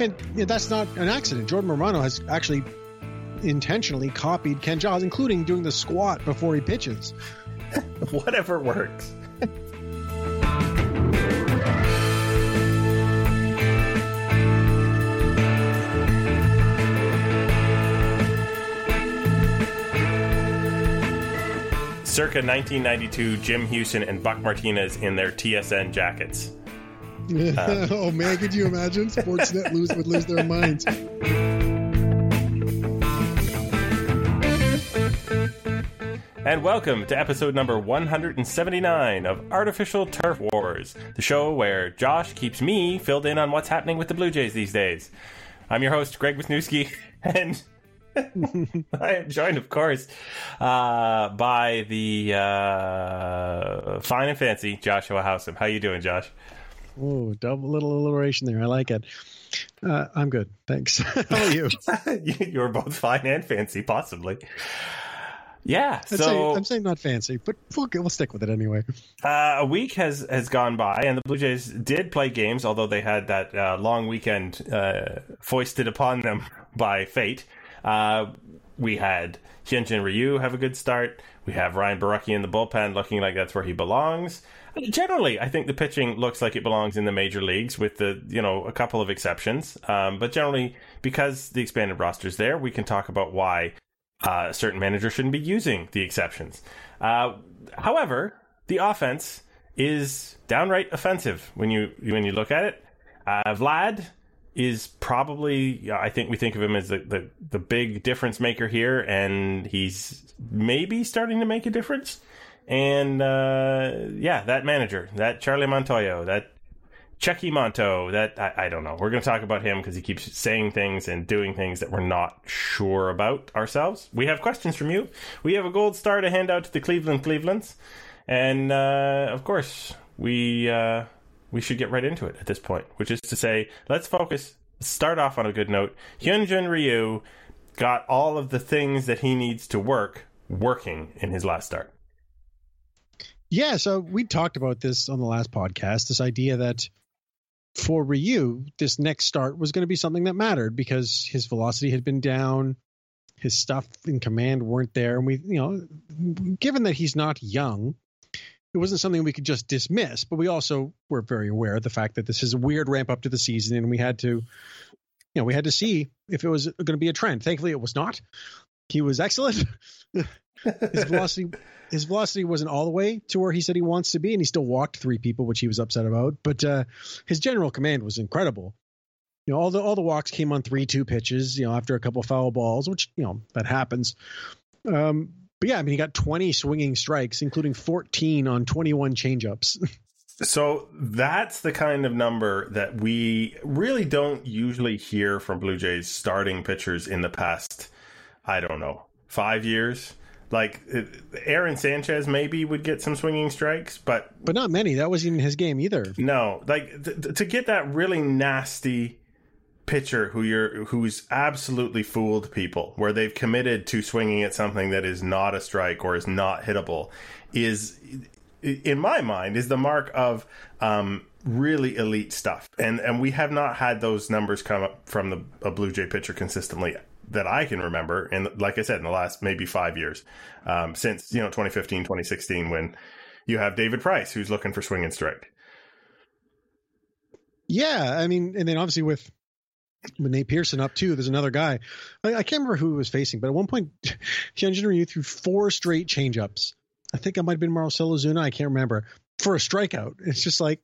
And that's not an accident. Jordan Romano has actually intentionally copied Ken Giles, including doing the squat before he pitches. Whatever works. Circa 1992, Jim Hughson and Buck Martinez in their TSN jackets. Uh, oh man, could you imagine? Sportsnet lose would lose their minds. And welcome to episode number 179 of Artificial Turf Wars, the show where Josh keeps me filled in on what's happening with the Blue Jays these days. I'm your host, Greg Wisniewski, and I am joined, of course, uh, by the uh, fine and fancy Joshua Howsam. How you doing, Josh? Oh, double little alliteration there. I like it. Uh, I'm good, thanks. How are you? You're both fine and fancy, possibly. Yeah, I'd so say, I'm saying not fancy, but it, we'll stick with it anyway. Uh, a week has has gone by, and the Blue Jays did play games, although they had that uh, long weekend uh, foisted upon them by fate. Uh, we had Hyun-jin Ryu have a good start. We have Ryan Borucki in the bullpen, looking like that's where he belongs. Generally, I think the pitching looks like it belongs in the major leagues, with the you know a couple of exceptions. Um, but generally, because the expanded roster's there, we can talk about why uh, certain managers shouldn't be using the exceptions. Uh, however, the offense is downright offensive when you when you look at it. Uh, Vlad is probably I think we think of him as the, the the big difference maker here, and he's maybe starting to make a difference. And uh, yeah, that manager, that Charlie Montoyo, that Checky Monto, that I, I don't know. We're going to talk about him because he keeps saying things and doing things that we're not sure about ourselves. We have questions from you. We have a gold star to hand out to the Cleveland Clevelands, and uh, of course, we uh, we should get right into it at this point, which is to say, let's focus. Start off on a good note. Hyun-jin Ryu got all of the things that he needs to work working in his last start. Yeah, so we talked about this on the last podcast. This idea that for Ryu, this next start was going to be something that mattered because his velocity had been down, his stuff in command weren't there, and we, you know, given that he's not young, it wasn't something we could just dismiss. But we also were very aware of the fact that this is a weird ramp up to the season, and we had to, you know, we had to see if it was going to be a trend. Thankfully, it was not. He was excellent. his velocity his velocity wasn't all the way to where he said he wants to be, and he still walked three people, which he was upset about. But uh, his general command was incredible. You know, all the all the walks came on three two pitches. You know, after a couple foul balls, which you know that happens. Um, but yeah, I mean, he got 20 swinging strikes, including 14 on 21 changeups. So that's the kind of number that we really don't usually hear from Blue Jays starting pitchers in the past, I don't know, five years. Like Aaron Sanchez maybe would get some swinging strikes, but but not many. That wasn't in his game either. No, like th- to get that really nasty pitcher who you're who's absolutely fooled people, where they've committed to swinging at something that is not a strike or is not hittable, is in my mind is the mark of um, really elite stuff. And and we have not had those numbers come up from the a Blue Jay pitcher consistently that I can remember, and like I said, in the last maybe five years, um, since you know 2015, 2016, when you have David Price who's looking for swing and strike. Yeah, I mean, and then obviously with with Nate Pearson up too, there's another guy. I, I can't remember who he was facing, but at one point, Hyun-jin Ryu threw four straight changeups. I think it might have been Marcell Ozuna. I can't remember for a strikeout. It's just like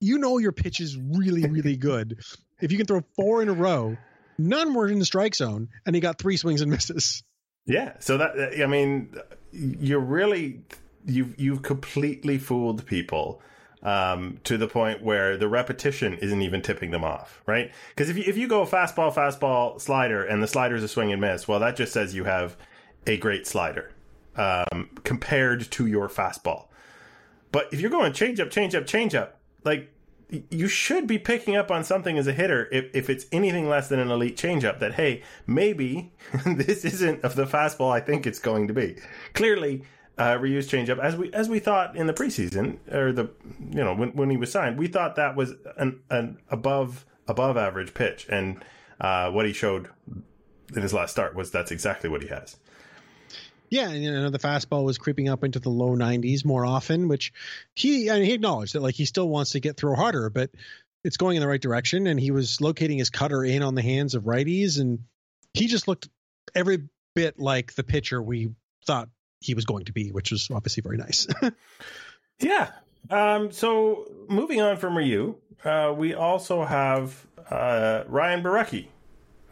you know your pitch is really really good if you can throw four in a row None were in the strike zone, and he got three swings and misses. Yeah, so that I mean, you're really you've you've completely fooled people um, to the point where the repetition isn't even tipping them off, right? Because if you if you go fastball, fastball, slider, and the slider's a swing and miss, well, that just says you have a great slider um, compared to your fastball. But if you're going change up, change up, change up, like you should be picking up on something as a hitter if, if it's anything less than an elite changeup that hey maybe this isn't of the fastball I think it's going to be. Clearly, uh, Ryu's changeup as we as we thought in the preseason or the you know when when he was signed, we thought that was an an above above average pitch, and uh, what he showed in his last start was that's exactly what he has. Yeah, and you know the fastball was creeping up into the low 90s more often, which he mean, he acknowledged that like he still wants to get throw harder, but it's going in the right direction. And he was locating his cutter in on the hands of righties, and he just looked every bit like the pitcher we thought he was going to be, which was obviously very nice. yeah. Um, so moving on from Ryu, uh, we also have uh, Ryan Borucki,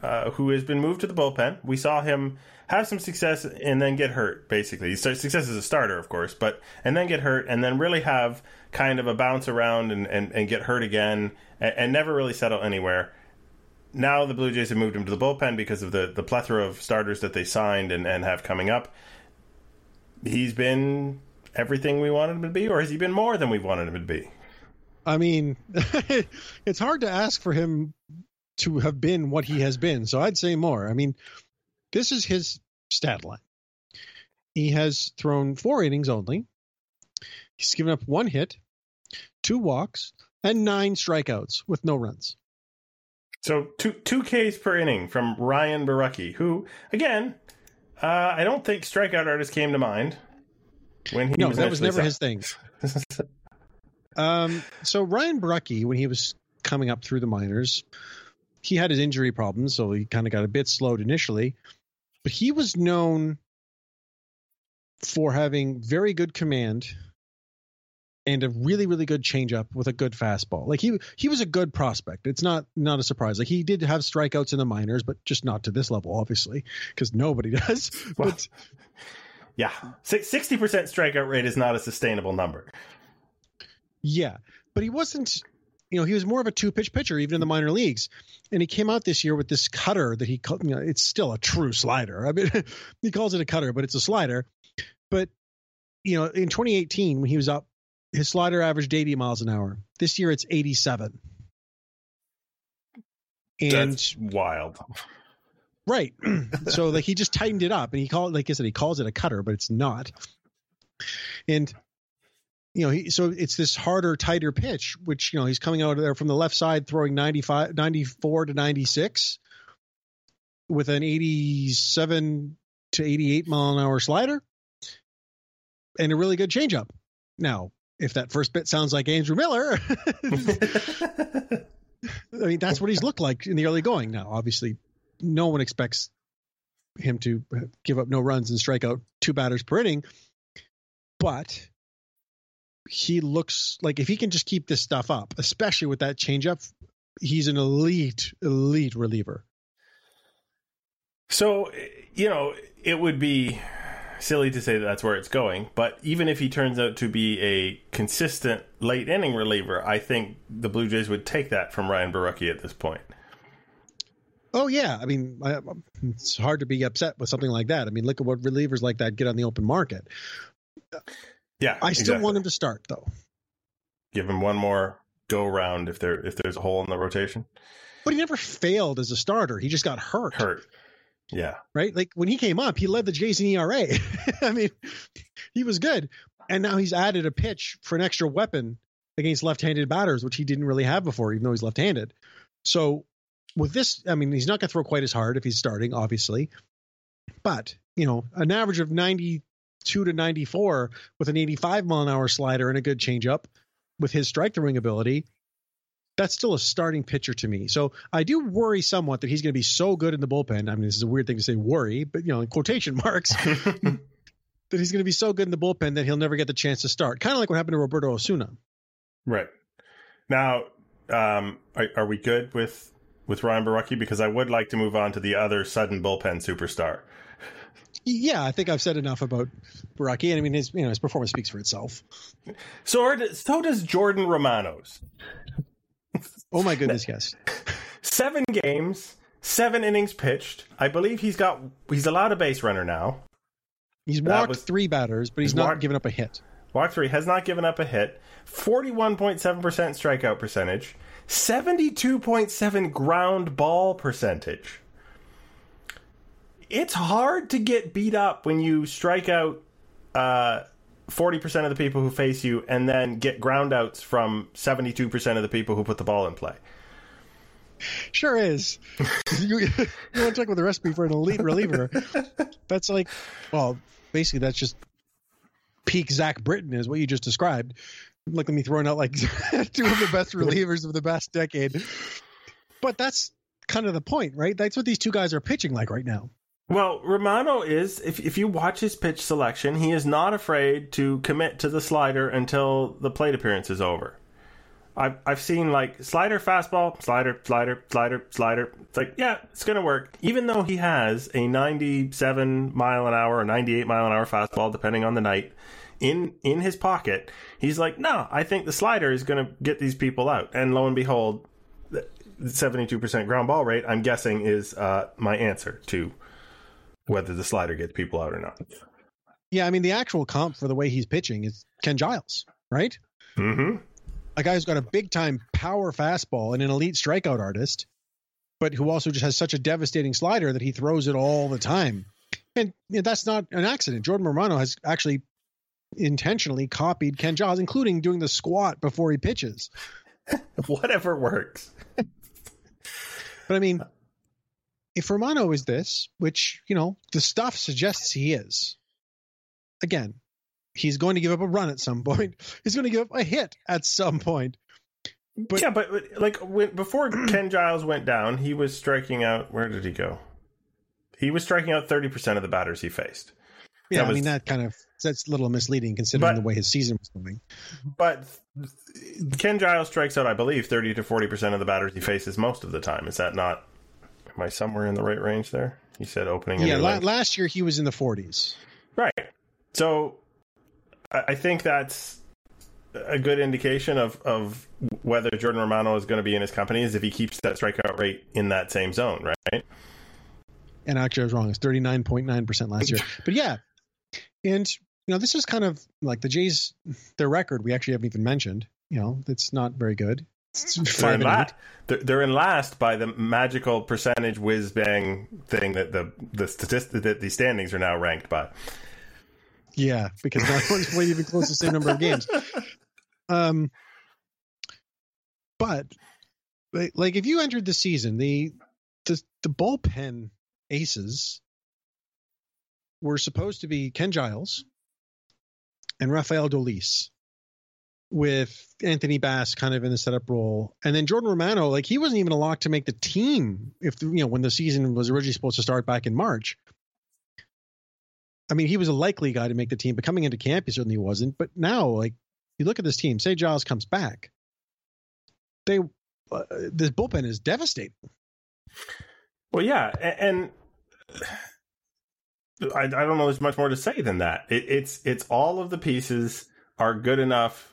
uh, who has been moved to the bullpen. We saw him have some success and then get hurt. Basically, success as a starter, of course, but and then get hurt and then really have kind of a bounce around and, and, and get hurt again and, and never really settle anywhere. Now the Blue Jays have moved him to the bullpen because of the, the plethora of starters that they signed and, and have coming up. He's been everything we wanted him to be, or has he been more than we wanted him to be? I mean, it's hard to ask for him to have been what he has been. So I'd say more. I mean, this is his stat line. He has thrown four innings only. He's given up one hit, two walks, and nine strikeouts with no runs. So two two Ks per inning from Ryan Borucki, who again, uh, I don't think strikeout artist came to mind when he no, was that was never his thing. um, so Ryan Borucki, when he was coming up through the minors, he had his injury problems, so he kind of got a bit slowed initially. But he was known for having very good command and a really really good changeup with a good fastball. Like he he was a good prospect. It's not not a surprise. Like he did have strikeouts in the minors, but just not to this level, obviously, because nobody does. Well, but yeah, sixty percent strikeout rate is not a sustainable number. Yeah, but he wasn't you know, he was more of a two pitch pitcher even in the minor leagues. And he came out this year with this cutter that he, you know, it's still a true slider. I mean, he calls it a cutter, but it's a slider. But, you know, in 2018, when he was up, his slider averaged 80 miles an hour. This year it's 87. And That's wild. Right. so like he just tightened it up and he called like I said, he calls it a cutter, but it's not. And you know, he, so it's this harder, tighter pitch, which, you know, he's coming out of there from the left side throwing 95, 94 to 96 with an 87 to 88 mile an hour slider and a really good changeup. Now, if that first bit sounds like Andrew Miller, I mean, that's what he's looked like in the early going. Now, obviously, no one expects him to give up no runs and strike out two batters per inning, but he looks like if he can just keep this stuff up, especially with that changeup, he's an elite, elite reliever. So, you know, it would be silly to say that that's where it's going, but even if he turns out to be a consistent late inning reliever, I think the Blue Jays would take that from Ryan Borucki at this point. Oh yeah, I mean, I, um, it's hard to be upset with something like that. I mean, look at what relievers like that get on the open market. Yeah, I still exactly. want him to start though. Give him one more go round if there if there's a hole in the rotation. But he never failed as a starter. He just got hurt. Hurt. Yeah. Right? Like when he came up, he led the Jays in ERA. I mean, he was good. And now he's added a pitch for an extra weapon against left-handed batters, which he didn't really have before, even though he's left-handed. So with this, I mean, he's not going to throw quite as hard if he's starting, obviously. But, you know, an average of 90 two to 94 with an 85 mile an hour slider and a good changeup with his strike throwing ability, that's still a starting pitcher to me. So I do worry somewhat that he's going to be so good in the bullpen. I mean, this is a weird thing to say worry, but you know, in quotation marks, that he's going to be so good in the bullpen that he'll never get the chance to start. Kind of like what happened to Roberto Osuna. Right. Now, um, are, are we good with with Ryan Borucki? Because I would like to move on to the other sudden bullpen superstar yeah, I think I've said enough about Borucki, and I mean his you know his performance speaks for itself. So so does Jordan Romano's. oh my goodness, yes. Seven games, seven innings pitched. I believe he's got he's allowed a base runner now. He's walked was, three batters, but he's, he's not walked, given up a hit. Walked three, has not given up a hit. Forty-one point seven percent strikeout percentage. Seventy-two point seven ground ball percentage it's hard to get beat up when you strike out uh, 40% of the people who face you and then get groundouts from 72% of the people who put the ball in play. Sure is. you, you want to talk about the recipe for an elite reliever? That's like, well, basically that's just peak Zach Britton is what you just described. Look at me throwing out like two of the best relievers of the past decade. But that's kind of the point, right? That's what these two guys are pitching like right now. Well, Romano is, if, if you watch his pitch selection, he is not afraid to commit to the slider until the plate appearance is over. I've, I've seen like slider, fastball, slider, slider, slider, slider. It's like, yeah, it's going to work. Even though he has a 97 mile an hour or 98 mile an hour fastball, depending on the night, in, in his pocket, he's like, no, I think the slider is going to get these people out. And lo and behold, 72% ground ball rate, I'm guessing, is uh, my answer to whether the slider gets people out or not. Yeah, I mean, the actual comp for the way he's pitching is Ken Giles, right? Mm-hmm. A guy who's got a big time power fastball and an elite strikeout artist, but who also just has such a devastating slider that he throws it all the time. And you know, that's not an accident. Jordan Romano has actually intentionally copied Ken Giles, including doing the squat before he pitches. Whatever works. but I mean, if Romano is this, which, you know, the stuff suggests he is, again, he's going to give up a run at some point. He's going to give up a hit at some point. But, yeah, but like when, before Ken Giles went down, he was striking out. Where did he go? He was striking out 30% of the batters he faced. Yeah, that I was, mean, that kind of that's a little misleading considering but, the way his season was going. But Ken Giles strikes out, I believe, 30 to 40% of the batters he faces most of the time. Is that not Am I somewhere in the right range there? He said opening. Yeah, la- last year he was in the 40s. Right. So I, I think that's a good indication of, of whether Jordan Romano is going to be in his company is if he keeps that strikeout rate in that same zone, right? And actually, I was wrong. It's 39.9% last year. but yeah. And, you know, this is kind of like the Jays, their record, we actually haven't even mentioned. You know, it's not very good. They're in, la- they're, they're in, last by the magical percentage whiz bang thing that the the statistic that the standings are now ranked by. Yeah, because no one's played even close to the same number of games. Um, but like if you entered the season, the the the bullpen aces were supposed to be Ken Giles and Rafael Dolis with Anthony Bass kind of in the setup role, and then Jordan Romano, like he wasn't even a lock to make the team if you know when the season was originally supposed to start back in March. I mean, he was a likely guy to make the team, but coming into camp, he certainly wasn't. But now, like you look at this team, say Giles comes back, they uh, this bullpen is devastating. Well, yeah, and. I, I don't know. There's much more to say than that. It, it's it's all of the pieces are good enough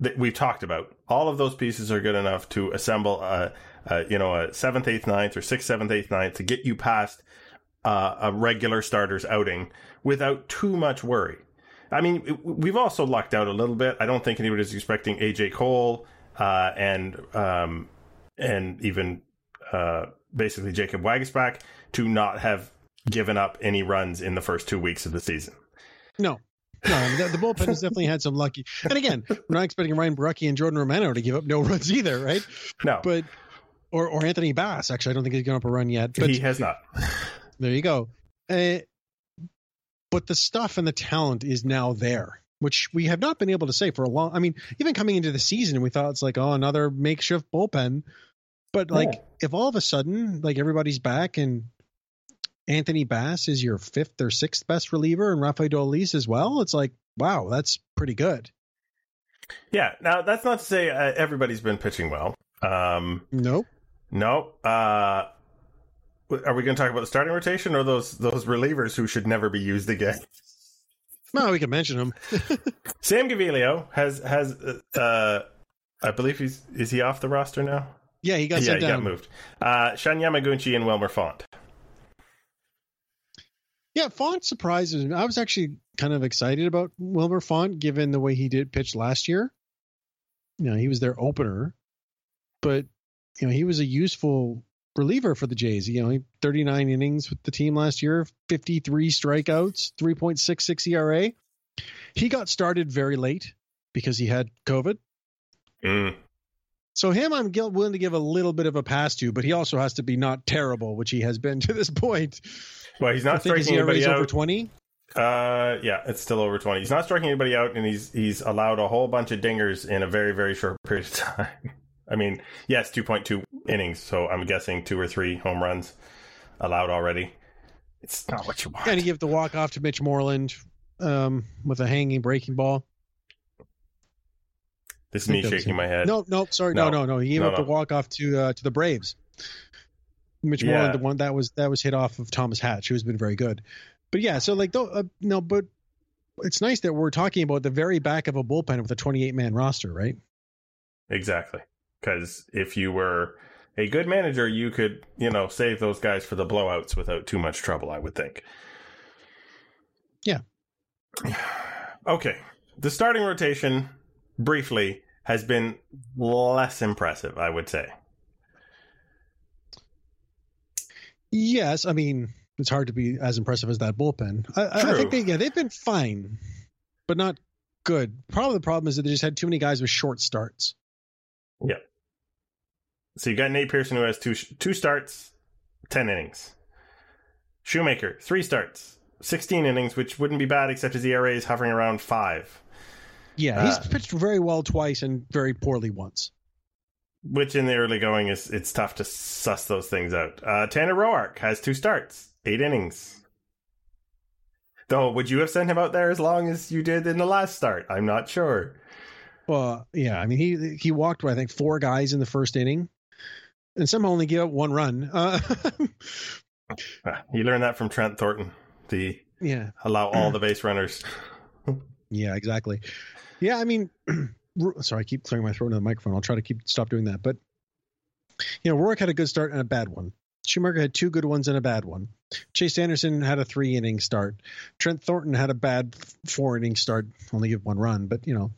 that we've talked about. All of those pieces are good enough to assemble a, a you know a seventh, eighth, ninth, or sixth, seventh, eighth, ninth to get you past uh, a regular starters outing without too much worry. I mean, we've also lucked out a little bit. I don't think anybody is expecting AJ Cole uh, and um, and even uh, basically Jacob Waguespack to not have given up any runs in the first two weeks of the season. No, no, the, the bullpen has definitely had some lucky. And again, we're not expecting Ryan Borucki and Jordan Romano to give up no runs either, right? No, but or or Anthony Bass. Actually, I don't think he's given up a run yet. But he has not. There you go. Uh, but the stuff and the talent is now there, which we have not been able to say for a long. I mean, even coming into the season, we thought it's like, oh, another makeshift bullpen. But like, oh. if all of a sudden, like everybody's back and Anthony Bass is your fifth or sixth best reliever and Rafael Dolis as well, it's like, wow, that's pretty good. Yeah. Now, that's not to say uh, everybody's been pitching well. Um, nope. No. Uh, are we going to talk about the starting rotation or those those relievers who should never be used again? No, we can mention them. Sam Gaviglio has has uh, I believe he's is he off the roster now? Yeah, he got yeah, he down. got moved. Uh, Shun Yamaguchi and Wilmer Font. Yeah, Font surprises me. I was actually kind of excited about Wilmer Font given the way he did pitch last year. You know, he was their opener, but you know, he was a useful reliever for the Jays. You know, 39 innings with the team last year, 53 strikeouts, 3.66 ERA. He got started very late because he had COVID. Mm. So him, I'm willing to give a little bit of a pass to, but he also has to be not terrible, which he has been to this point. Well, he's not I think his striking anybody is over out. twenty. Uh, yeah, it's still over twenty. He's not striking anybody out, and he's he's allowed a whole bunch of dingers in a very very short period of time. I mean, yes, two point two innings, so I'm guessing two or three home runs allowed already. It's not what you want. And he gave the walk off to Mitch Moreland um, with a hanging breaking ball. This is me think that was shaking him. my head. No, no, sorry, no, No. no, no. He gave No, up no. the walk off to uh, to the Braves. Mitch Yeah. Moreland, the one that was that was hit off of Thomas Hatch, who has been very good. But yeah, so like, though, uh, no, but it's nice that we're talking about the very back of a bullpen with a 28 man roster, right? Exactly. Because if you were a good manager, you could, you know, save those guys for the blowouts without too much trouble, I would think. Yeah. Okay. The starting rotation, briefly, has been less impressive, I would say. Yes, I mean it's hard to be as impressive as that bullpen. I, I- think they yeah they've been fine, but not good. Probably the problem is that they just had too many guys with short starts. Yep. So you got Nate Pearson, who has two two starts, 10 innings. Shoemaker, three starts, 16 innings, which wouldn't be bad, except his ERA is hovering around five. Yeah, he's Uh, pitched very well twice and very poorly once. which in the early going is it's tough to suss those things out. Uh, Tanner Roark has two starts, eight innings. Though, would you have sent him out there as long as you did in the last start? I'm not sure. Well, yeah, I mean he he walked I think four guys in the first inning, and somehow only gave up one run. Uh, Uh, You learned that from Trent Thornton. The yeah, allow all the base runners. yeah, exactly. Yeah, I mean, sorry, I keep clearing my throat into the microphone. I'll try to keep stop doing that. But you know, Roark had a good start and a bad one. Shoemaker had two good ones and a bad one. Chase Anderson had a three inning start. Trent Thornton had a bad four inning start, only give one run, but you know,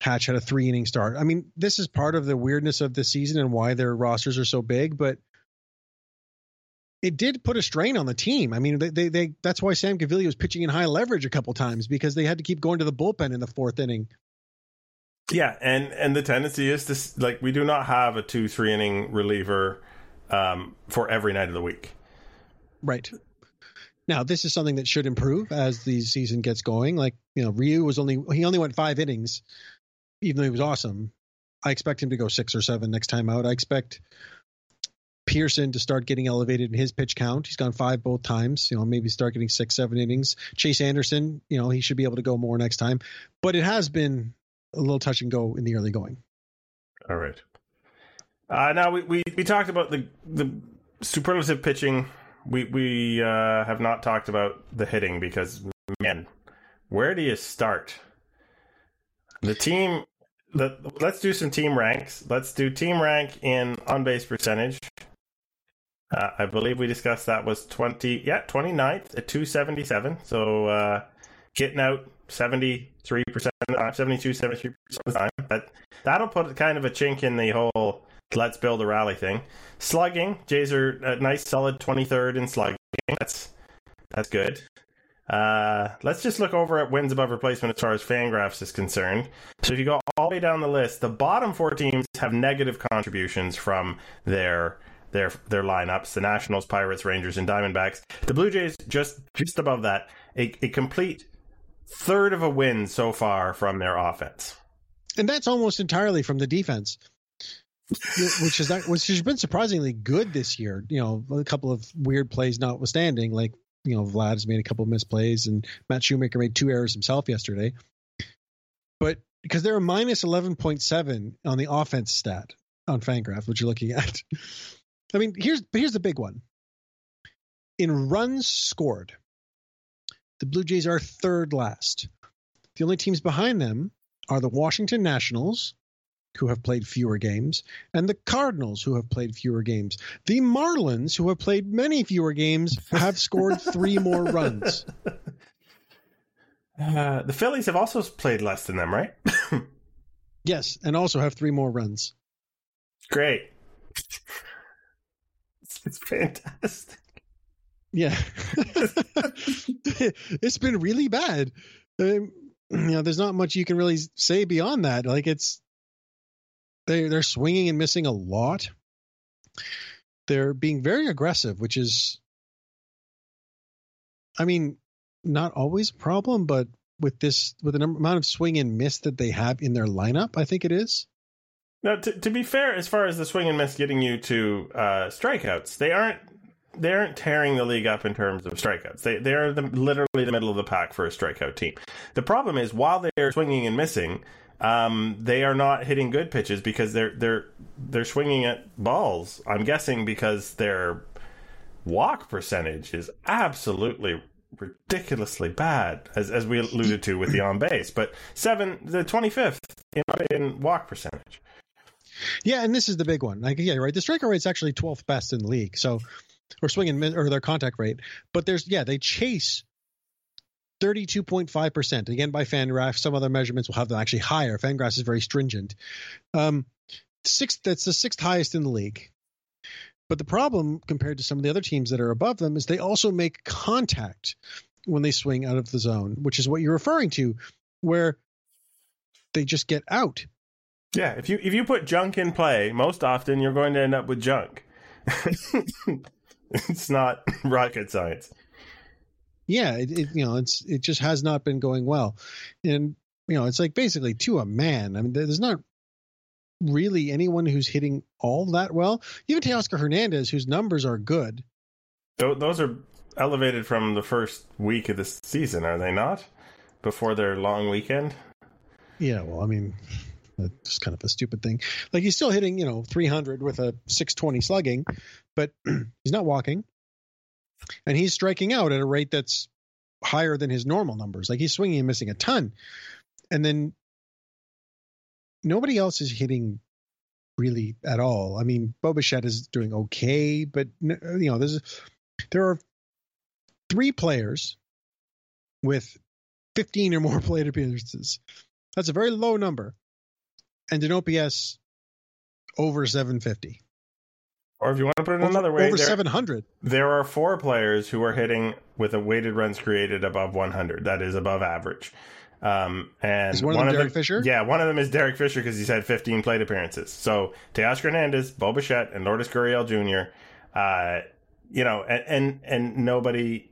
Hatch had a three inning start. I mean, this is part of the weirdness of the season and why their rosters are so big, but it did put a strain on the team. I mean, they, they, they that's why Sam Gaviglio was pitching in high leverage a couple times because they had to keep going to the bullpen in the fourth inning. Yeah, and and the tendency is to like we do not have a two three inning reliever um, for every night of the week. Right. Now, this is something that should improve as the season gets going. Like, you know, Ryu was only he only went five innings, even though he was awesome. I expect him to go six or seven next time out. I expect Pearson to start getting elevated in his pitch count. He's gone five both times. You know, maybe start getting six, seven innings. Chase Anderson, you know, he should be able to go more next time. But it has been a little touch and go in the early going. All right. Uh, now we, we, we talked about the the superlative pitching. We we uh, have not talked about the hitting because man, where do you start? The team. The, let's do some team ranks. Let's do team rank in on base percentage. Uh, I believe we discussed that was 20, yeah, 29th at 277. So uh, getting out 73%, uh, 72, 73% of the time. That, that'll put kind of a chink in the whole let's build a rally thing. Slugging, Jays are a nice solid 23rd in slugging. That's that's good. Uh, let's just look over at wins above replacement as far as Fangraphs is concerned. So if you go all the way down the list, the bottom four teams have negative contributions from their their their lineups: the Nationals, Pirates, Rangers, and Diamondbacks. The Blue Jays just just above that, a, a complete third of a win so far from their offense. and that's almost entirely from the defense, which is that which has been surprisingly good this year. You know, a couple of weird plays notwithstanding, like you know, Vlad has made a couple of misplays, and Matt Shoemaker made two errors himself yesterday. But because they're a minus eleven point seven on the offense stat on Fangraph, which you're looking at. I mean, here's here's the big one. In runs scored, the Blue Jays are third last. The only teams behind them are the Washington Nationals, who have played fewer games, and the Cardinals, who have played fewer games. The Marlins, who have played many fewer games, have scored three more runs. Uh, the Phillies have also played less than them, right? Yes, and also have three more runs. Great. It's, it's fantastic. Yeah. it's been really bad. Um, you know, there's not much you can really say beyond that. Like it's they they're swinging and missing a lot. They're being very aggressive, which is, I mean, not always a problem, but with this with the number, amount of swing and miss that they have in their lineup, I think it is. Now, to, to be fair, as far as the swing and miss getting you to uh, strikeouts, they aren't they aren't tearing the league up in terms of strikeouts. They they are the, literally the middle of the pack for a strikeout team. The problem is while they're swinging and missing, um, they are not hitting good pitches because they're they're they're swinging at balls. I'm guessing because their walk percentage is absolutely ridiculously bad, as as we alluded to with the on base. But seven, the twenty fifth in, in walk percentage. Yeah, and this is the big one. Like, yeah, right. The strikeout rate's actually 12th best in the league. So, or swing and or their contact rate. But there's yeah, they chase 32.5%. Again, by Fangraph, some other measurements will have them actually higher. Fangraphs is very stringent. Um, sixth, that's the sixth highest in the league. But the problem compared to some of the other teams that are above them is they also make contact when they swing out of the zone, which is what you're referring to, where they just get out. Yeah, if you if you put junk in play, most often you're going to end up with junk. it's not rocket science. Yeah, it, it, you know it's it just has not been going well, and you know it's like basically to a man. I mean, there's not really anyone who's hitting all that well. Even Teoscar Hernandez, whose numbers are good. Those are elevated from the first week of the season, are they not? Before their long weekend. Yeah, well, I mean, that's kind of a stupid thing. Like he's still hitting, you know, 300 with a 620 slugging, but he's not walking, and he's striking out at a rate that's higher than his normal numbers. Like he's swinging and missing a ton, and then nobody else is hitting really at all. I mean, Bo is doing okay, but you know, there's there are three players with 15 or more plate appearances. That's a very low number, and an OPS over 750. Or if you want to put it another way, over 700. There are four players who are hitting with a weighted runs created above 100. That is above average. Um, and is one, of them Derek Fisher? Yeah, one of them is Derek Fisher because he's had 15 plate appearances. So Teoscar Hernandez, Bo Bichette, and Lourdes Gurriel Jr. Uh, you know, and, and and nobody,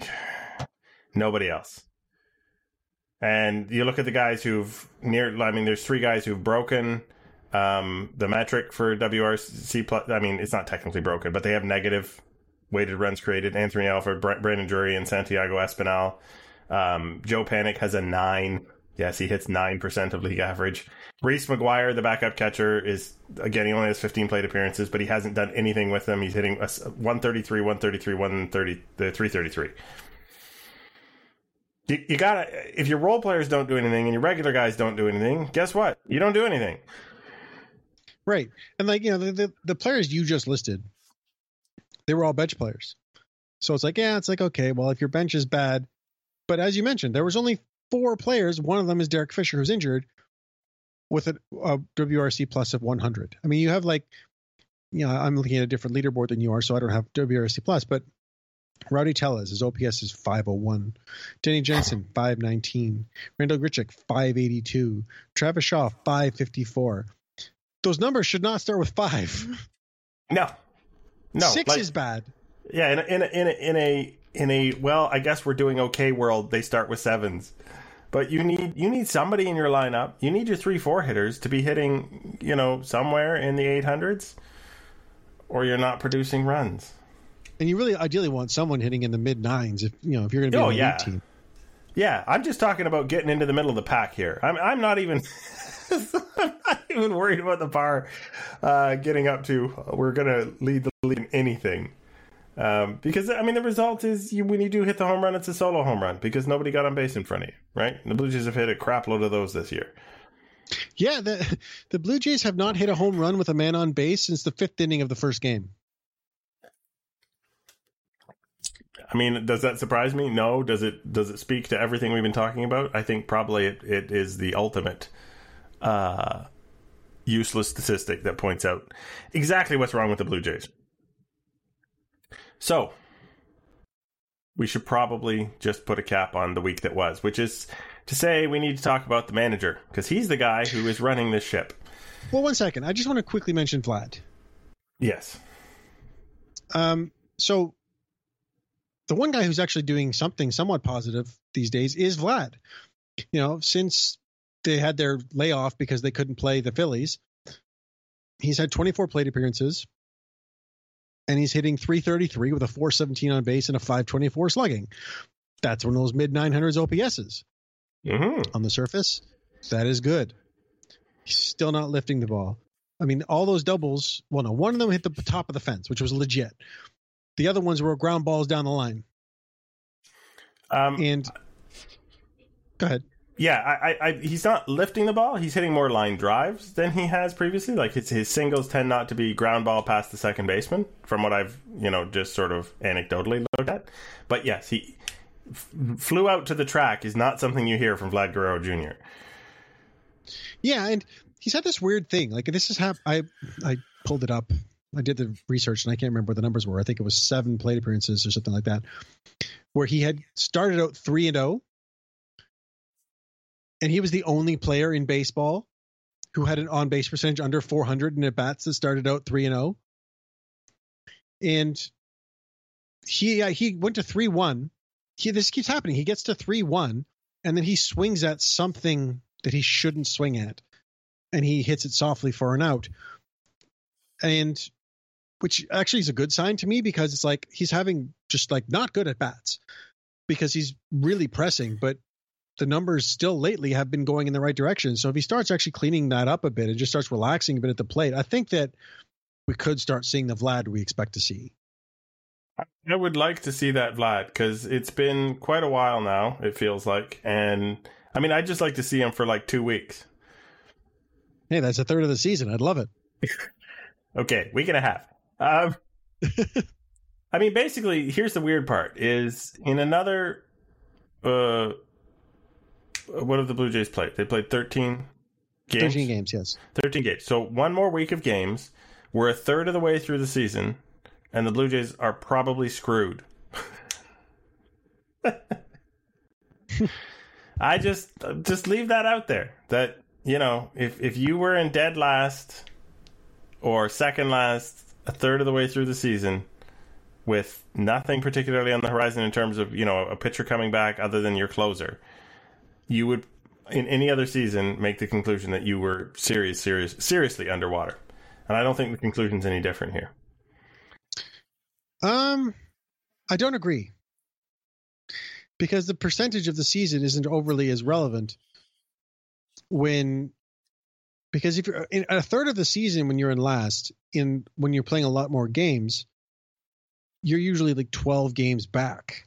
nobody else. And you look at the guys who've near. I mean, there's three guys who've broken um, the metric for WRC plus. I mean, it's not technically broken, but they have negative weighted runs created. Anthony Alford, Brandon Drury, and Santiago Espinal. Um, Joe Panik has a nine. Yes, he hits 9% of league average. Reese McGuire, the backup catcher, is again, he only has 15 plate appearances, but he hasn't done anything with them. He's hitting a 133, 133, 130, the 333. You, you gotta, if your role players don't do anything and your regular guys don't do anything, guess what? You don't do anything. Right. And like, you know, the, the, the players you just listed, they were all bench players. So it's like, yeah, it's like, okay, well, if your bench is bad, but as you mentioned, there was only four players. One of them is Derek Fisher, who's injured, with a, a WRC plus of 100. I mean, you have like, you know, I'm looking at a different leaderboard than you are, so I don't have WRC plus, but Rowdy Tellez, his OPS is 501. Danny Jansen, 519. Randall Grichuk, 582. Travis Shaw, 554. Those numbers should not start with five. No. No. Six like, is bad. Yeah, in a, in a, in a, in a in a well, I guess we're doing okay world, they start with sevens. But you need you need somebody in your lineup. You need your three four hitters to be hitting, you know, somewhere in the eight hundreds, or you're not producing runs. And you really ideally want someone hitting in the mid nines if you know if you're going to be oh, a yeah. team. Yeah, I'm just talking about getting into the middle of the pack here. I'm I'm not even I'm not even worried about the bar uh, getting up to. We're going to lead the league in anything. Um, because I mean, the result is you, when you do hit the home run, it's a solo home run because nobody got on base in front of you, right? The Blue Jays have hit a crap load of those this year. Yeah, the the Blue Jays have not hit a home run with a man on base since the fifth inning of the first game. I mean, does that surprise me? No. Does it? Does it speak to everything we've been talking about? I think probably it, it is the ultimate uh, useless statistic that points out exactly what's wrong with the Blue Jays. So, we should probably just put a cap on the week that was, which is to say we need to talk about the manager because he's the guy who is running this ship. Well, one second. I just want to quickly mention Vlad. Yes. Um, so the one guy who's actually doing something somewhat positive these days is Vlad. You know, since they had their layoff because they couldn't play the Phillies, he's had 24 plate appearances and he's hitting 333 with a 417 on base and a 524 slugging. That's one of those mid 900s OPSs. Mm-hmm. On the surface, that is good. He's still not lifting the ball. I mean, all those doubles, well, no, one of them hit the top of the fence, which was legit. The other ones were ground balls down the line. Um, And go ahead. yeah, I, I, he's not lifting the ball. He's hitting more line drives than he has previously. Like his, his singles tend not to be ground ball past the second baseman, from what I've you know just sort of anecdotally looked at. But yes, he f- flew out to the track is not something you hear from Vlad Guerrero Jr. Yeah, and he's had this weird thing. Like this is hap- I I pulled it up. I did the research and I can't remember what the numbers were. I think it was seven plate appearances or something like that, where he had started out three and zero, and he was the only player in baseball who had an on base percentage under 400 in at bats that started out three and zero. And he uh, he went to three one. He this keeps happening. He gets to three one, and then he swings at something that he shouldn't swing at, and he hits it softly for an out. And which actually is a good sign to me because it's like he's having just like not good at bats because he's really pressing, but the numbers still lately have been going in the right direction. So if he starts actually cleaning that up a bit and just starts relaxing a bit at the plate, I think that we could start seeing the Vlad we expect to see. I would like to see that Vlad because it's been quite a while now. It feels like, and I mean, I'd just like to see him for like two weeks. Hey, that's a third of the season. I'd love it. Okay, week and a half. Um, I mean, basically, here's the weird part: is in another, uh, what have the Blue Jays played? They played thirteen games. 13 games, yes. 13 games. So one more week of games. We're a third of the way through the season, and the Blue Jays are probably screwed. I just just leave that out there. That you know, if if you were in dead last or second last, a third of the way through the season, with nothing particularly on the horizon in terms of you know a pitcher coming back other than your closer, you would in any other season make the conclusion that you were serious, serious, seriously underwater. And I don't think the conclusion's any different here. Um, I don't agree because the percentage of the season isn't overly as relevant when because if you're uh, in a third of the season when you're in last in when you're playing a lot more games you're usually like 12 games back.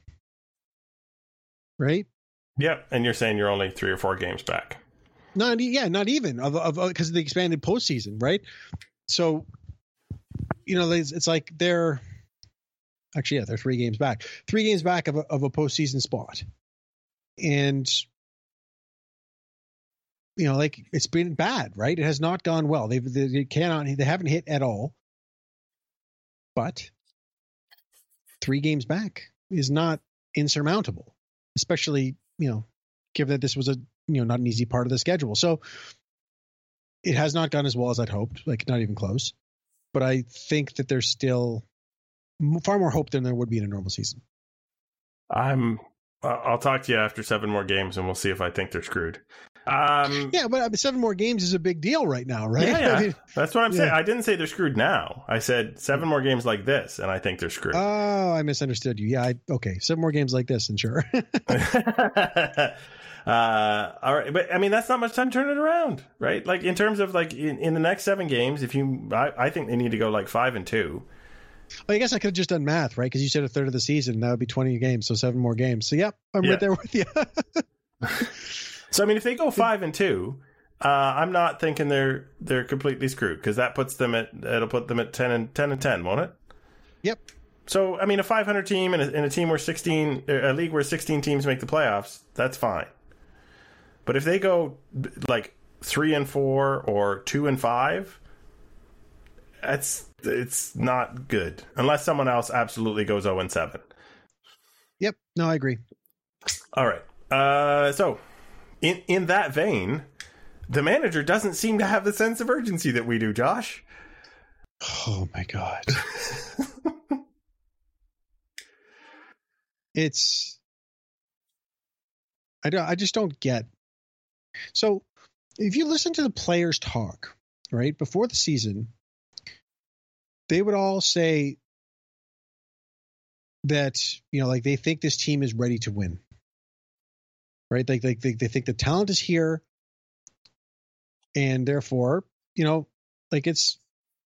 Right? Yep, and you're saying you're only three or four games back. not yeah not even of of because of the expanded postseason right? So you know it's, it's like they're actually yeah they're three games back. Three games back of a, of a postseason spot. And you know like it's been bad right it has not gone well they've they, they cannot they haven't hit at all but three games back is not insurmountable especially you know given that this was a you know not an easy part of the schedule so it has not gone as well as I'd hoped, like not even close. But I think that there's still far more hope than there would be in a normal season. I'm. I'll talk to you after seven more games, and we'll see if I think they're screwed. Um, Yeah, but seven more games is a big deal right now, right? yeah, yeah. I mean, that's what I'm saying. I didn't say they're screwed now. I said seven more games like this, and I think they're screwed. oh, I misunderstood you. Yeah, I, okay, seven more games like this, and sure. uh, all right, but I mean that's not much time to turn it around, right? Like in terms of like in, in the next seven games, if you, I, I think they need to go like five and two. well, I guess I could have just done math, right? Because you said a third of the season, that would be 20 games, so seven more games. So, yep, I'm Yeah. right there with you. So I mean, if they go five and two, uh, I'm not thinking they're they're completely screwed because that puts them at it'll put them at ten and ten and ten, won't it? yep. So I mean, a 500 team and a, in a team where 16 a league where 16 teams make the playoffs, that's fine. But if they go like three and four or two and five, that's it's not good unless someone else absolutely goes 0 and seven. Yep. No, I agree. All right. Uh, so, in in that vein, the manager doesn't seem to have the sense of urgency that we do, Josh. Oh my god. it's I don't I just don't get. So, if you listen to the players talk, right, before the season, they would all say that, you know, like they think this team is ready to win. Right? Like, like they, they think the talent is here and therefore, you know, like it's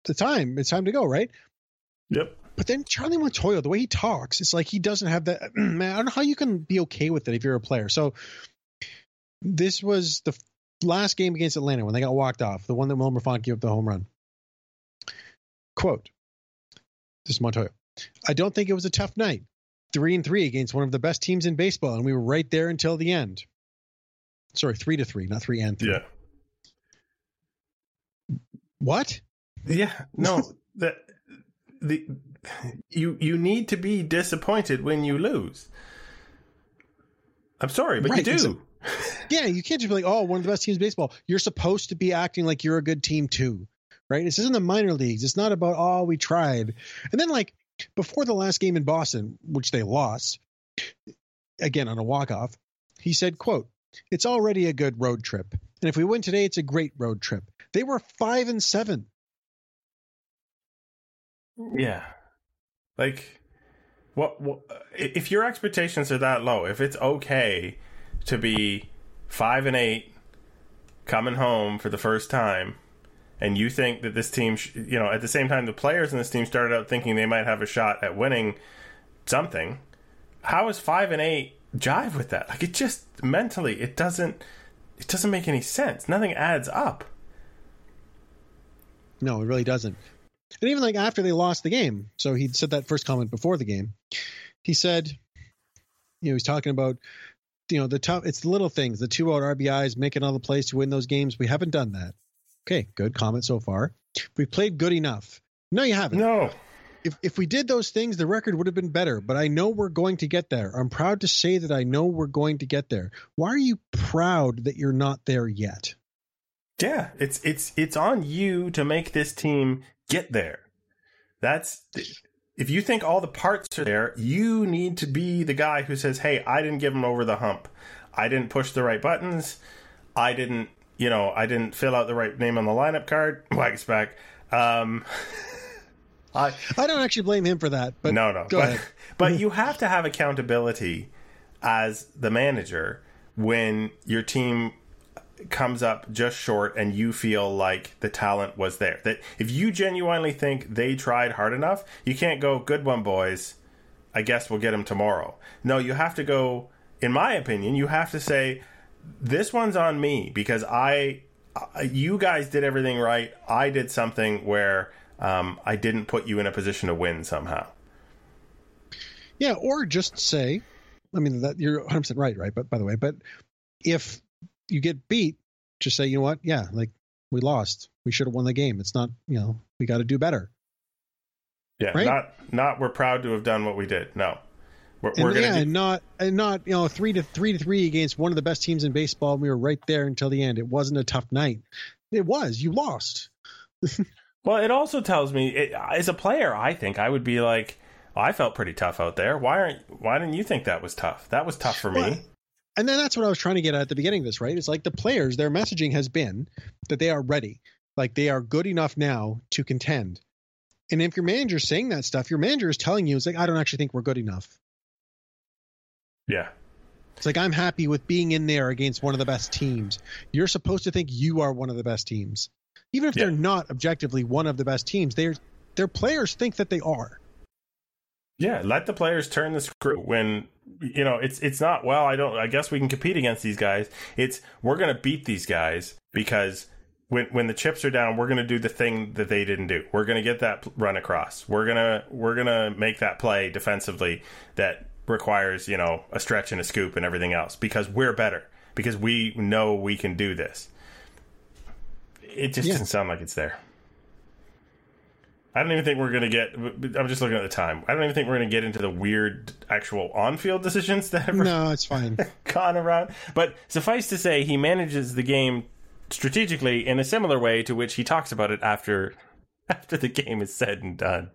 the time. It's time to go, right? Yep. But then Charlie Montoyo, the way he talks, it's like he doesn't have that. Man, I don't know how you can be okay with it if you're a player. So this was the last game against Atlanta when they got walked off, the one that Wilmer Font gave up the home run. Quote: This is Montoyo. I don't think it was a tough night. Three and three against one of the best teams in baseball, and we were right there until the end. Sorry, three to three, not three and three. Yeah. What? Yeah. No. the the you you need to be disappointed when you lose. I'm sorry, but Right, you do. Yeah, you can't just be like, oh, one of the best teams in baseball. You're supposed to be acting like you're a good team too, right? This isn't the minor leagues. It's not about oh, we tried. And then like before the last game in Boston, which they lost, again on a walk off, he said, "quote It's already a good road trip, and if we win today, it's a great road trip." They were five and seven. Yeah. Like what, what if your expectations are that low, if it's okay to be 5 and 8 coming home for the first time and you think that this team, sh- you know, at the same time the players in this team started out thinking they might have a shot at winning something, how is 5 and 8 jive with that? Like it just mentally it doesn't it doesn't make any sense. Nothing adds up. No, it really doesn't. And even like after they lost the game, so he said that first comment before the game. He said, you know, he's talking about, you know, the tough. It's the little things, the two out RBIs, making all the plays to win those games. We haven't done that. Okay, good comment so far. We played good enough. No, you haven't. No. If if we did those things, the record would have been better. But I know we're going to get there. I'm proud to say that I know we're going to get there. Why are you proud that you're not there yet? Yeah, it's it's it's on you to make this team get there. That's if you think all the parts are there, you need to be the guy who says, "Hey, I didn't give him over the hump. I didn't push the right buttons. I didn't, you know, I didn't fill out the right name on the lineup card." Wags back. Um, I I don't actually blame him for that. But no, no. go but, ahead. but you have to have accountability as the manager when your team comes up just short and you feel like the talent was there. That if you genuinely think they tried hard enough, you can't go, good one, boys. I guess we'll get them tomorrow. No, you have to go, in my opinion, you have to say, this one's on me because I, you guys did everything right. I did something where um, I didn't put you in a position to win somehow. Yeah, or just say, I mean, that you're 100 percent right, right? But by the way, but if you get beat, just say, you know what? Yeah, like we lost. We should have won the game. It's not, you know, we got to do better. Yeah, Right? not not we're proud to have done what we did. No, we're, And, we're gonna yeah, do, and not and not you know three to three to three against one of the best teams in baseball. And we were right there until the end. It wasn't a tough night. It was. You lost. Well, it also tells me, it, as a player, I think I would be like, I felt pretty tough out there. Why aren't? Why didn't you think that was tough? That was tough for me. Well, And then that's what I was trying to get at at the beginning of this, right? It's like the players, their messaging has been that they are ready. Like they are good enough now to contend. And if your manager's saying that stuff, your manager is telling you, it's like, I don't actually think we're good enough. Yeah, It's like, I'm happy with being in there against one of the best teams. You're supposed to think you are one of the best teams. Even if Yeah. they're not objectively one of the best teams, they're, their players think that they are. yeah. Let the players turn the screw when you know it's it's not. Well, I don't. I guess we can compete against these guys. It's we're gonna beat these guys because. When, when the chips are down, we're going to do the thing that they didn't do. We're going to get that run across. We're gonna we're gonna make that play defensively that requires you know a stretch and a scoop and everything else because we're better because we know we can do this. It just Yeah. doesn't sound like it's there. I don't even think we're going to get. I'm just looking at the time. I don't even think we're going to get into the weird actual on-field decisions that have No, it's fine. gone around. But suffice to say, he manages the game strategically in a similar way to which he talks about it after after the game is said and done.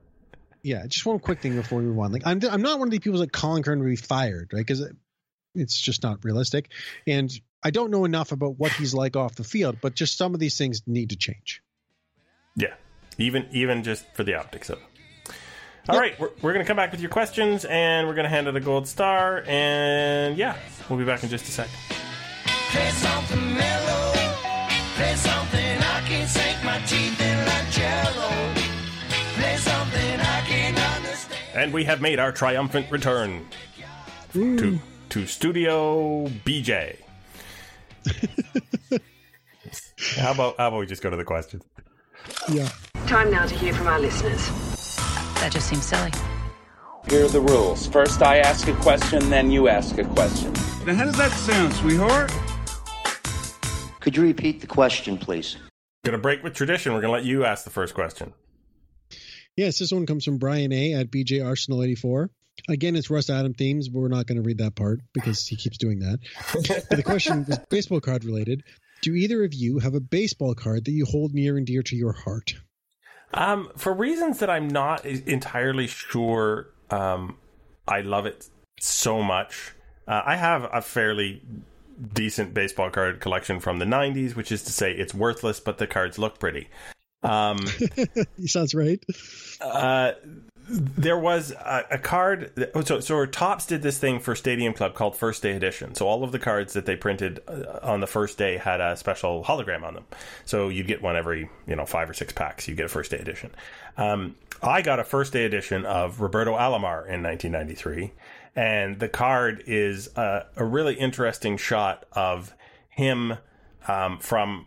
Yeah, just one quick thing before we move on. Like, I'm I'm not one of these people that Colin Kern would be fired, right? Because it's just not realistic, and I don't know enough about what he's like off the field. But just some of these things need to change. Yeah, even even just for the optics of it. All yep. right, we're, we're going to come back with your questions, and we're going to hand it a gold star, and yeah, we'll be back in just a sec. Play something mellow. Play something I can sink my teeth And we have made our triumphant return Ooh. to to Studio BJ. how about how about we just go to the questions? Yeah. Time now to hear from our listeners. That just seems silly. Here are the rules. First, I ask a question, then you ask a question. Now, how does that sound, sweetheart? Could you repeat the question, please? Gonna break with tradition. We're gonna let you ask the first question. Yes, this one comes from Brian A at BJ Arsenal 84. Again, it's Russ Adam themes, but we're not going to read that part because he keeps doing that. but the question was baseball card related. Do either of you have a baseball card that you hold near and dear to your heart? Um, for reasons that I'm not entirely sure, um, I love it so much. Uh, I have a fairly decent baseball card collection from the 90s, which is to say it's worthless, but the cards look pretty. Um, sounds right. Uh, there was a, a card. That, so, so Topps did this thing for Stadium Club called First Day Edition. So all of the cards that they printed uh, on the first day had a special hologram on them. So you'd get one every you know five or six packs. You get a First Day Edition. Um, I got a First Day Edition of Roberto Alomar in 1993, and the card is a, a really interesting shot of him um, from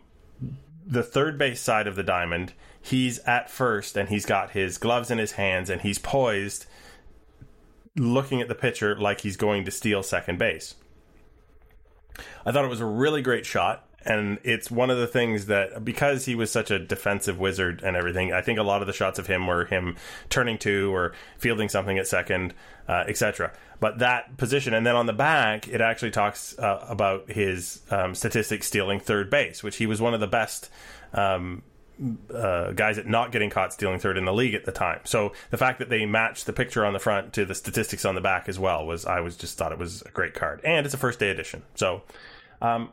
the third base side of the diamond he's at first and he's got his gloves in his hands and he's poised looking at the pitcher like he's going to steal second base. I thought it was a really great shot and it's one of the things that because he was such a defensive wizard and everything i think a lot of the shots of him were him turning to or fielding something at second uh, etc but that position and then on the back it actually talks uh, about his um, statistics stealing third base which he was one of the best um, uh, guys at not getting caught stealing third in the league at the time. So the fact that they matched the picture on the front to the statistics on the back as well was I was just thought it was a great card, and it's a first day edition. So um,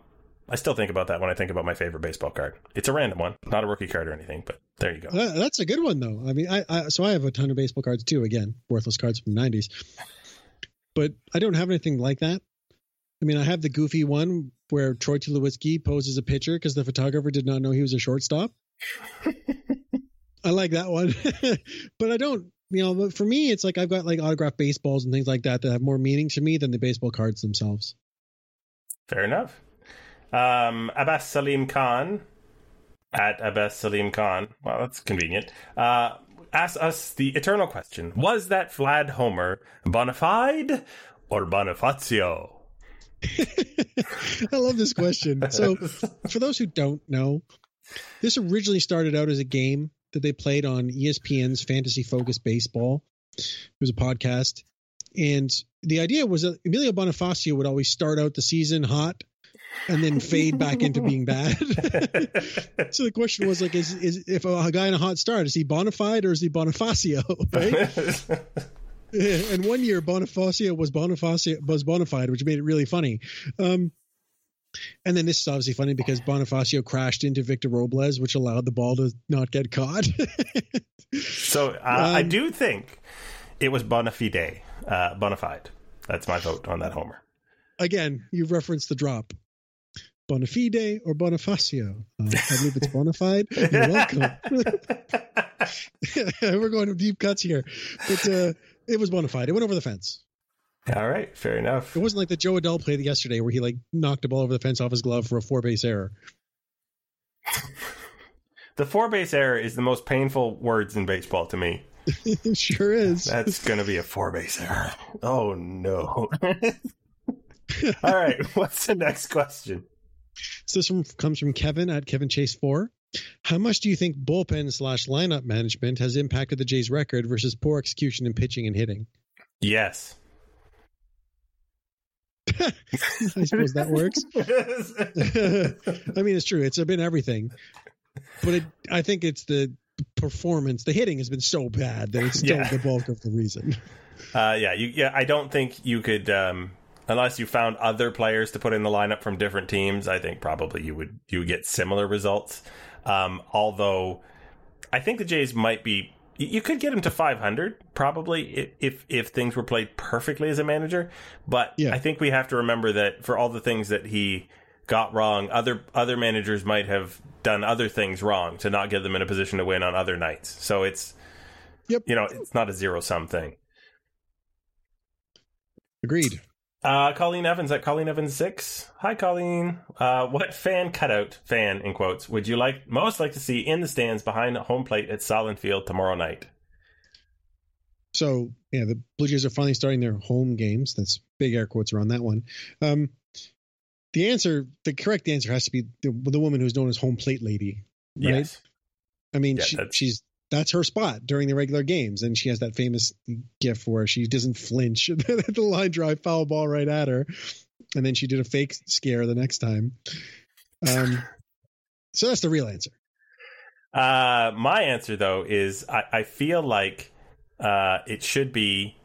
I still think about that when I think about my favorite baseball card. It's a random one, not a rookie card or anything, but there you go. That's a good one though. I mean, I, I so I have a ton of baseball cards too. Again, worthless cards from the '90s, but I don't have anything like that. I mean, I have the goofy one where Troy Tulowitzki poses a pitcher because the photographer did not know he was a shortstop. I like that one, but I don't. You know, but for me, it's like I've got like autographed baseballs and things like that that have more meaning to me than the baseball cards themselves. Fair enough. Um, Abbas Salim Khan at Abbas Salim Khan. Well, that's convenient. Uh, ask us the eternal question: Was that Vlad Homer bona fide or bonifacio? I love this question. So, for those who don't know, this originally started out as a game that they played on ESPN's Fantasy Focus Baseball. It was a podcast. And the idea was that Emilio Bonifacio would always start out the season hot and then fade back into being bad. so the question was like, is, is if a guy in a hot start, is he bonafide or is he Bonifacio? Right? and one year Bonifacio was Bonifacio was bonafide, which made it really funny. Um, and then this is obviously funny because Bonifacio crashed into Victor Robles, which allowed the ball to not get caught. so uh, um, I do think it was Bonafide, uh, Bonafide. That's my vote on that homer. Again, you've referenced the drop. Bonafide or Bonifacio? Uh, I believe it's Bonafide. You're welcome. We're going to deep cuts here, but uh, it was Bonafide. It went over the fence. All right, fair enough. It wasn't like the Jo Adell play yesterday where he like knocked a ball over the fence off his glove for a four base error. the four base error is the most painful words in baseball to me. it sure is. That's going to be a four base error. Oh no. All right, what's the next question? So this one comes from Kevin at Kevin Chase four. How much do you think bullpen slash lineup management has impacted the Jays' record versus poor execution in pitching and hitting? Yes. I suppose that works. I mean, it's true. It's been everything, but it, I think it's the performance. The hitting has been so bad that it's still Yeah. the bulk of the reason. Uh, yeah, you, yeah. I don't think you could, um, unless you found other players to put in the lineup from different teams. I think probably you would you would get similar results. Um, although, I think the Jays might be. You could get him to 500 probably if if things were played perfectly as a manager. But Yeah. I think we have to remember that for all the things that he got wrong, other other managers might have done other things wrong to not get them in a position to win on other nights. So it's Yep. you know it's not a zero sum thing. Agreed. Uh, Colleen Evans at Colleen Evans six. Hi, Colleen. Uh, what fan cutout fan in quotes would you like most like to see in the stands behind home plate at Sahlen Field tomorrow night? So yeah, the Blue Jays are finally starting their home games. That's big air quotes around that one. Um, the answer, the correct answer, has to be the, the woman who's known as home plate lady. Right? Yes. I mean, Yeah, she, she's that's her spot during the regular games, and she has that famous gif where she doesn't flinch at the line drive foul ball right at her, and then she did a fake scare the next time. Um, so that's the real answer. Uh, my answer though is I, I feel like uh, it should be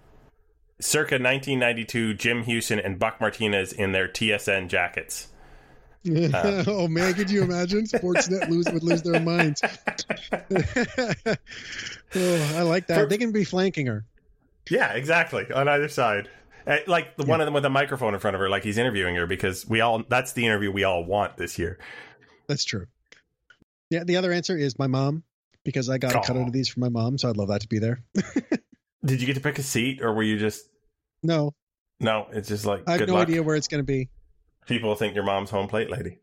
circa 1992 Jim Hughson and Buck Martinez in their TSN jackets. Uh. oh man, could you imagine? Sportsnet lose would lose their minds. oh, I like that. For- they can be flanking her. Yeah, exactly. On either side. Uh, Like the one of them with a microphone in front of her, like he's interviewing her, because we all that's the interview we all want this year. That's true. Yeah, the other answer is my mom because I got a Aw. cutout of these for my mom, so I'd love that to be there. Did you get to pick a seat, or were you just No, no? It's just like I have good no luck. idea where it's going to be. People think your mom's home plate lady.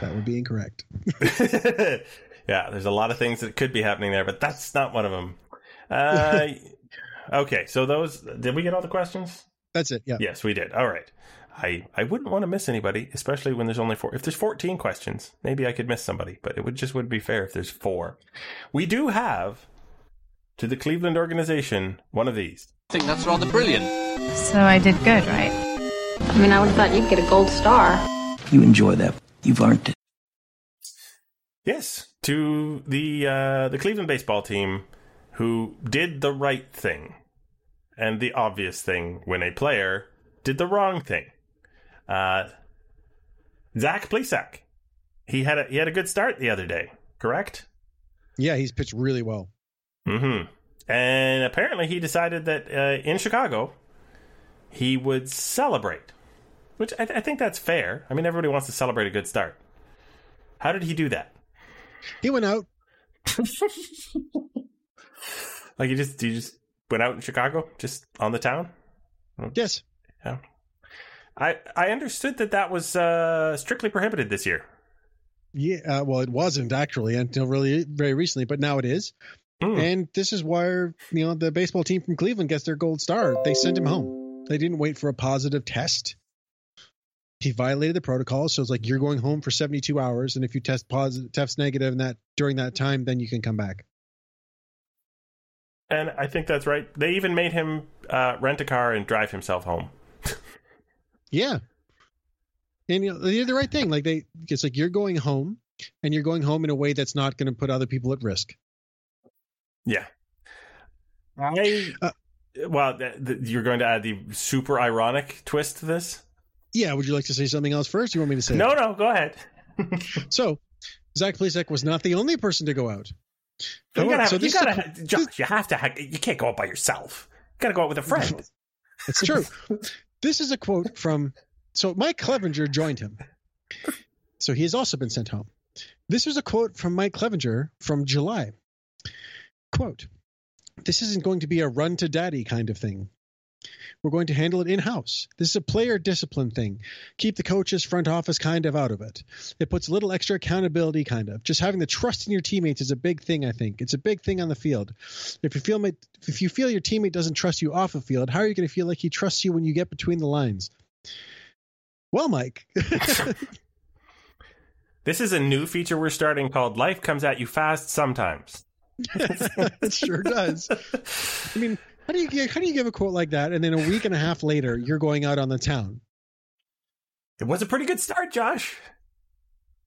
That would be incorrect. yeah, there's a lot of things that could be happening there, but that's not one of them. Uh, okay, so those did we get all the questions? That's it. Yeah. Yes, we did. All right. I, I wouldn't want to miss anybody, especially when there's only four. If there's 14 questions, maybe I could miss somebody, but it would just wouldn't be fair if there's four. We do have to the Cleveland organization one of these. I think that's rather brilliant. So I did good, right? I mean, I would have thought you'd get a gold star. You enjoy that. You've earned it. Yes, to the uh, the Cleveland baseball team who did the right thing and the obvious thing when a player did the wrong thing. Uh, Zach Plesac. He had a he had a good start the other day, correct? Yeah, he's pitched really well. Mm-hmm. And apparently he decided that uh, in Chicago he would celebrate, which I, I think that's fair. I mean, everybody wants to celebrate a good start. How did he do that? He went out. Like he just he just went out in Chicago, just on the town. Yes. Yeah. I I understood that that was uh, strictly prohibited this year. Yeah. Uh, well, it wasn't actually until really very recently, but now it is. Hmm. And this is why you know the baseball team from Cleveland gets their gold star. They sent him home. They didn't wait for a positive test. He violated the protocol, so it's like you're going home for 72 hours, and if you test positive, test and that during that time, then you can come back. And I think that's right. They even made him uh, rent a car and drive himself home. Yeah. And you know, they did the right thing. Like they, it's like you're going home, and you're going home in a way that's not going to put other people at risk. Yeah. I Uh, well, th- th- you're going to add the super ironic twist to this? Yeah. Would you like to say something else first? You want me to say? it? No, no, go ahead. So, Zach Plesac was not the only person to go out. you gotta, so have, you, this is gotta Josh, you have to. Ha- you can't go out by yourself. You gotta go out with a friend. It's true. this is a quote from. So Mike Clevinger joined him. So he has also been sent home. This is a quote from Mike Clevinger from July. Quote: This isn't going to be a run to daddy kind of thing. We're going to handle it in house. This is a player discipline thing. Keep the coaches, front office kind of out of it. It puts a little extra accountability, kind of. Just having the trust in your teammates is a big thing. I think it's a big thing on the field. If you feel if you feel your teammate doesn't trust you off the field, how are you going to feel like he trusts you when you get between the lines? Well, Mike, This is a new feature we're starting called "Life Comes at You Fast Sometimes." it sure does. I mean, How do you gi- how do you give a quote like that, and then a week and a half later you're going out on the town? It was a pretty good start, Josh.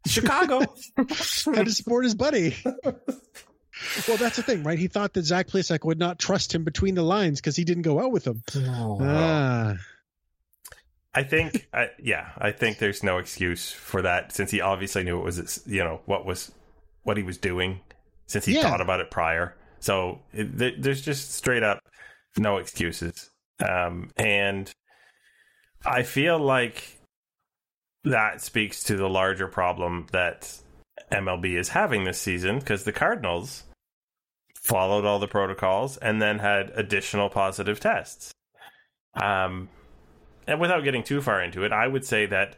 Chicago. Had to support his buddy. well, that's the thing, right? He thought that Zach Plesac would not trust him between the lines because he didn't go out with him. Ah, I think, I, yeah, I think there's no excuse for that since he obviously knew it was, you know, what was what he was doing since he Yeah. thought about it prior. So it, there's just straight up no excuses. Um, and I feel like that speaks to the larger problem that MLB is having this season because the Cardinals followed all the protocols and then had additional positive tests. Um, and without getting too far into it, I would say that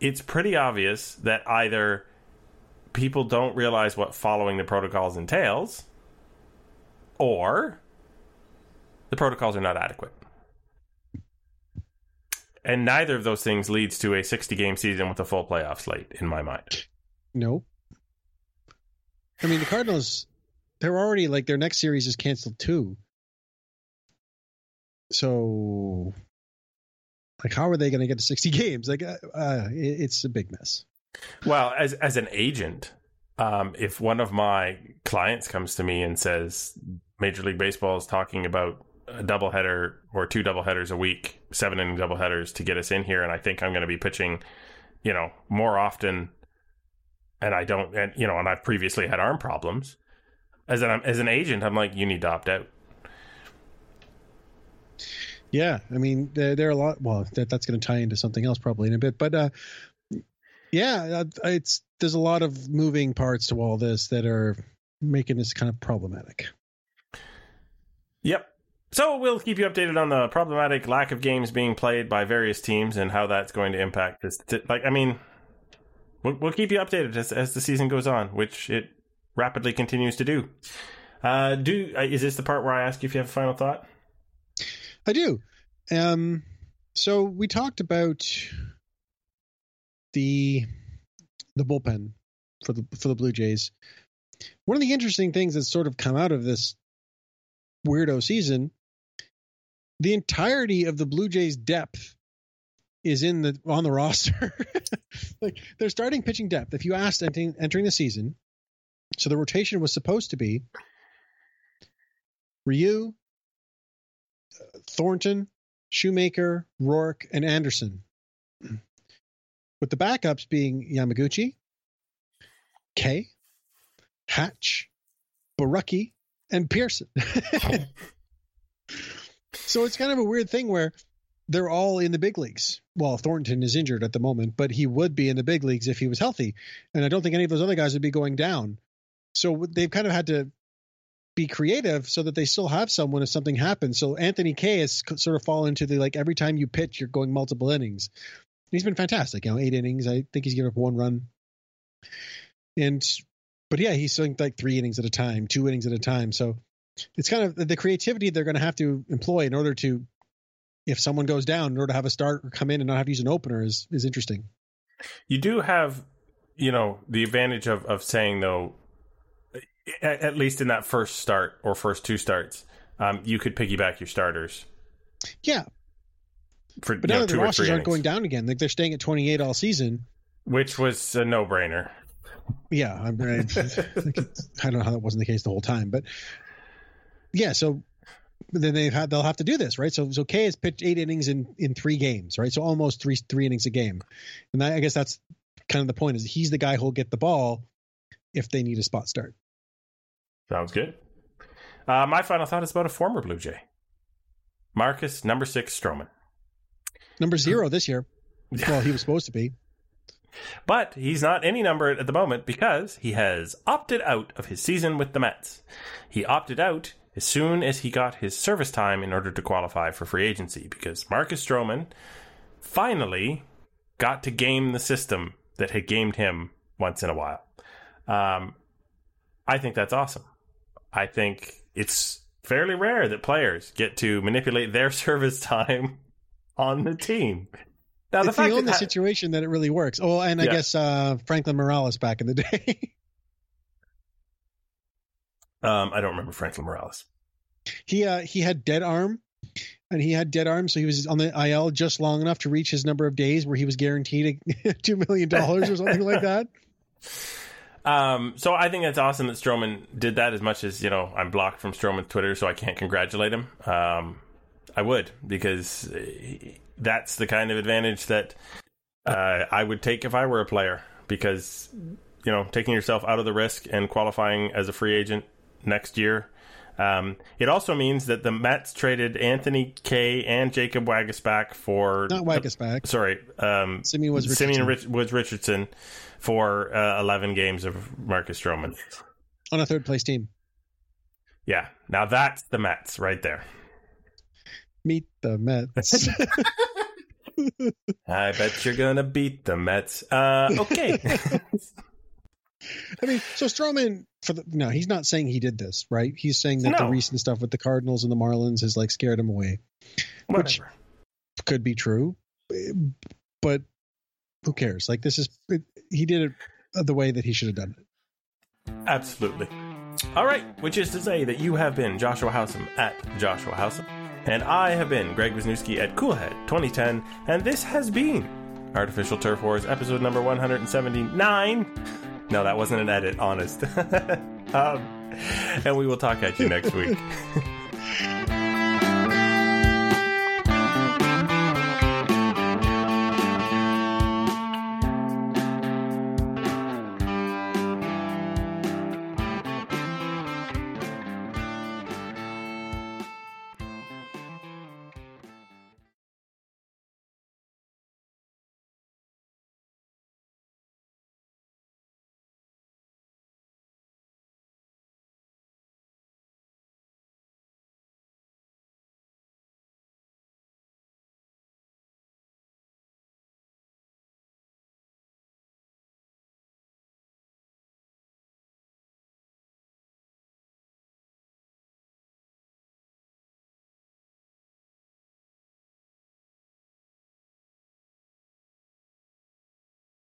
it's pretty obvious that either people don't realize what following the protocols entails, or the protocols are not adequate. And neither of those things leads to a 60 game season with a full playoff slate, in my mind. no. I mean, the Cardinals, they're already like their next series is canceled too. So, like, how are they going to get to 60 games? Like, uh, uh, it's a big mess. Well, as as an agent, um, if one of my clients comes to me and says Major League Baseball is talking about a doubleheader or two doubleheaders a week, seven inning doubleheaders to get us in here, and I think I'm going to be pitching, you know, more often, and I don't, and you know, and I've previously had arm problems. As an as an agent, I'm like, you need to opt out. Yeah, I mean, there, there are a lot. Well, that, that's going to tie into something else probably in a bit, but uh, yeah, uh, it's there's a lot of moving parts to all this that are making this kind of problematic. Yep. So we'll keep you updated on the problematic lack of games being played by various teams and how that's going to impact this. Like, I mean, we'll, we'll keep you updated as, as the season goes on, which it rapidly continues to do. Uh, do uh, is this the part where I ask you if you have a final thought? I do. Um, so we talked about the the bullpen for the for the Blue Jays. One of the interesting things that's sort of come out of this weirdo season, the entirety of the Blue Jays depth is in the on the roster. like their starting pitching depth. If you asked entering, entering the season, so the rotation was supposed to be Ryu, uh, Thornton, Shoemaker, Roark, and Anderson. With the backups being Yamaguchi, Kay, Hatch, Borucki, and Pearson. so it's kind of a weird thing where they're all in the big leagues. Well, Thornton is injured at the moment, but he would be in the big leagues if he was healthy. And I don't think any of those other guys would be going down. So they've kind of had to be creative so that they still have someone if something happens. So Anthony Kay has sort of fallen into the like every time you pitch, you're going multiple innings. He's been fantastic. You know, eight innings. I think he's given up one run. And, but yeah, he's doing like three innings at a time, two innings at a time. So it's kind of the creativity they're going to have to employ in order to, if someone goes down, in order to have a start or come in and not have to use an opener is is interesting. You do have, you know, the advantage of of saying though, at, at least in that first start or first two starts, um, you could piggyback your starters Yeah, for but you now know, the two or rosters aren't going down again. Like they're staying at 28 all season. which was a no brainer. Yeah, I'm, I, I don't know how that wasn't the case the whole time, but yeah. So then they've had they'll have to do this, right? So so Kay has pitched eight innings in in three games, right? So almost three three innings a game, and I, I guess that's kind of the point is he's the guy who'll get the ball if they need a spot start. Sounds good. Uh, my final thought is about a former Blue Jay, Marcus number six Stroman. Number zero this year. Well, he was supposed to be. But he's not any number at the moment because he has opted out of his season with the Mets. He opted out as soon as he got his service time in order to qualify for free agency because Marcus Stroman finally got to game the system that had gamed him once in a while. Um, I think that's awesome. I think it's fairly rare that players get to manipulate their service time on the team. Now, the it's the fact only that situation that it really works. Oh, and I Yeah. guess uh, Franklin Morales back in the day. Um, I don't remember Franklin Morales. He uh, he had dead arm, and he had dead arm, so he was on the IL just long enough to reach his number of days where he was guaranteed a, two million dollars or something like that. Um, so I think it's awesome that Stroman did that. As much as you know, I'm blocked from Stroman's Twitter, so I can't congratulate him. Um, I would because uh, that's the kind of advantage that uh, I would take if I were a player. Because you know, taking yourself out of the risk and qualifying as a free agent next year. Um, it also means that the Mets traded Anthony Kay and Jacob Waguespack for Not Waguespack. Uh, sorry, um, Simeon Simeon Richardson. Rich- Woods Richardson for uh, 11 games of Marcus Stroman. on a third place team. Yeah, now that's the Mets right there. Meet the Mets. I bet you're gonna beat the Mets. Uh, okay. I mean, so Stroman for the no, he's not saying he did this, right? He's saying that the recent stuff with the Cardinals and the Marlins has like scared him away. Which could be true, but who cares? Like this is it, he did it the way that he should have done it. Absolutely. All right, which is to say that you have been Joshua Howsam at Joshua Howsam, and I have been Greg Wisniewski at Coolhead 2010, and this has been Artificial Turf Wars episode number 179. No, that wasn't an edit, honest. um, and we will talk at you next week.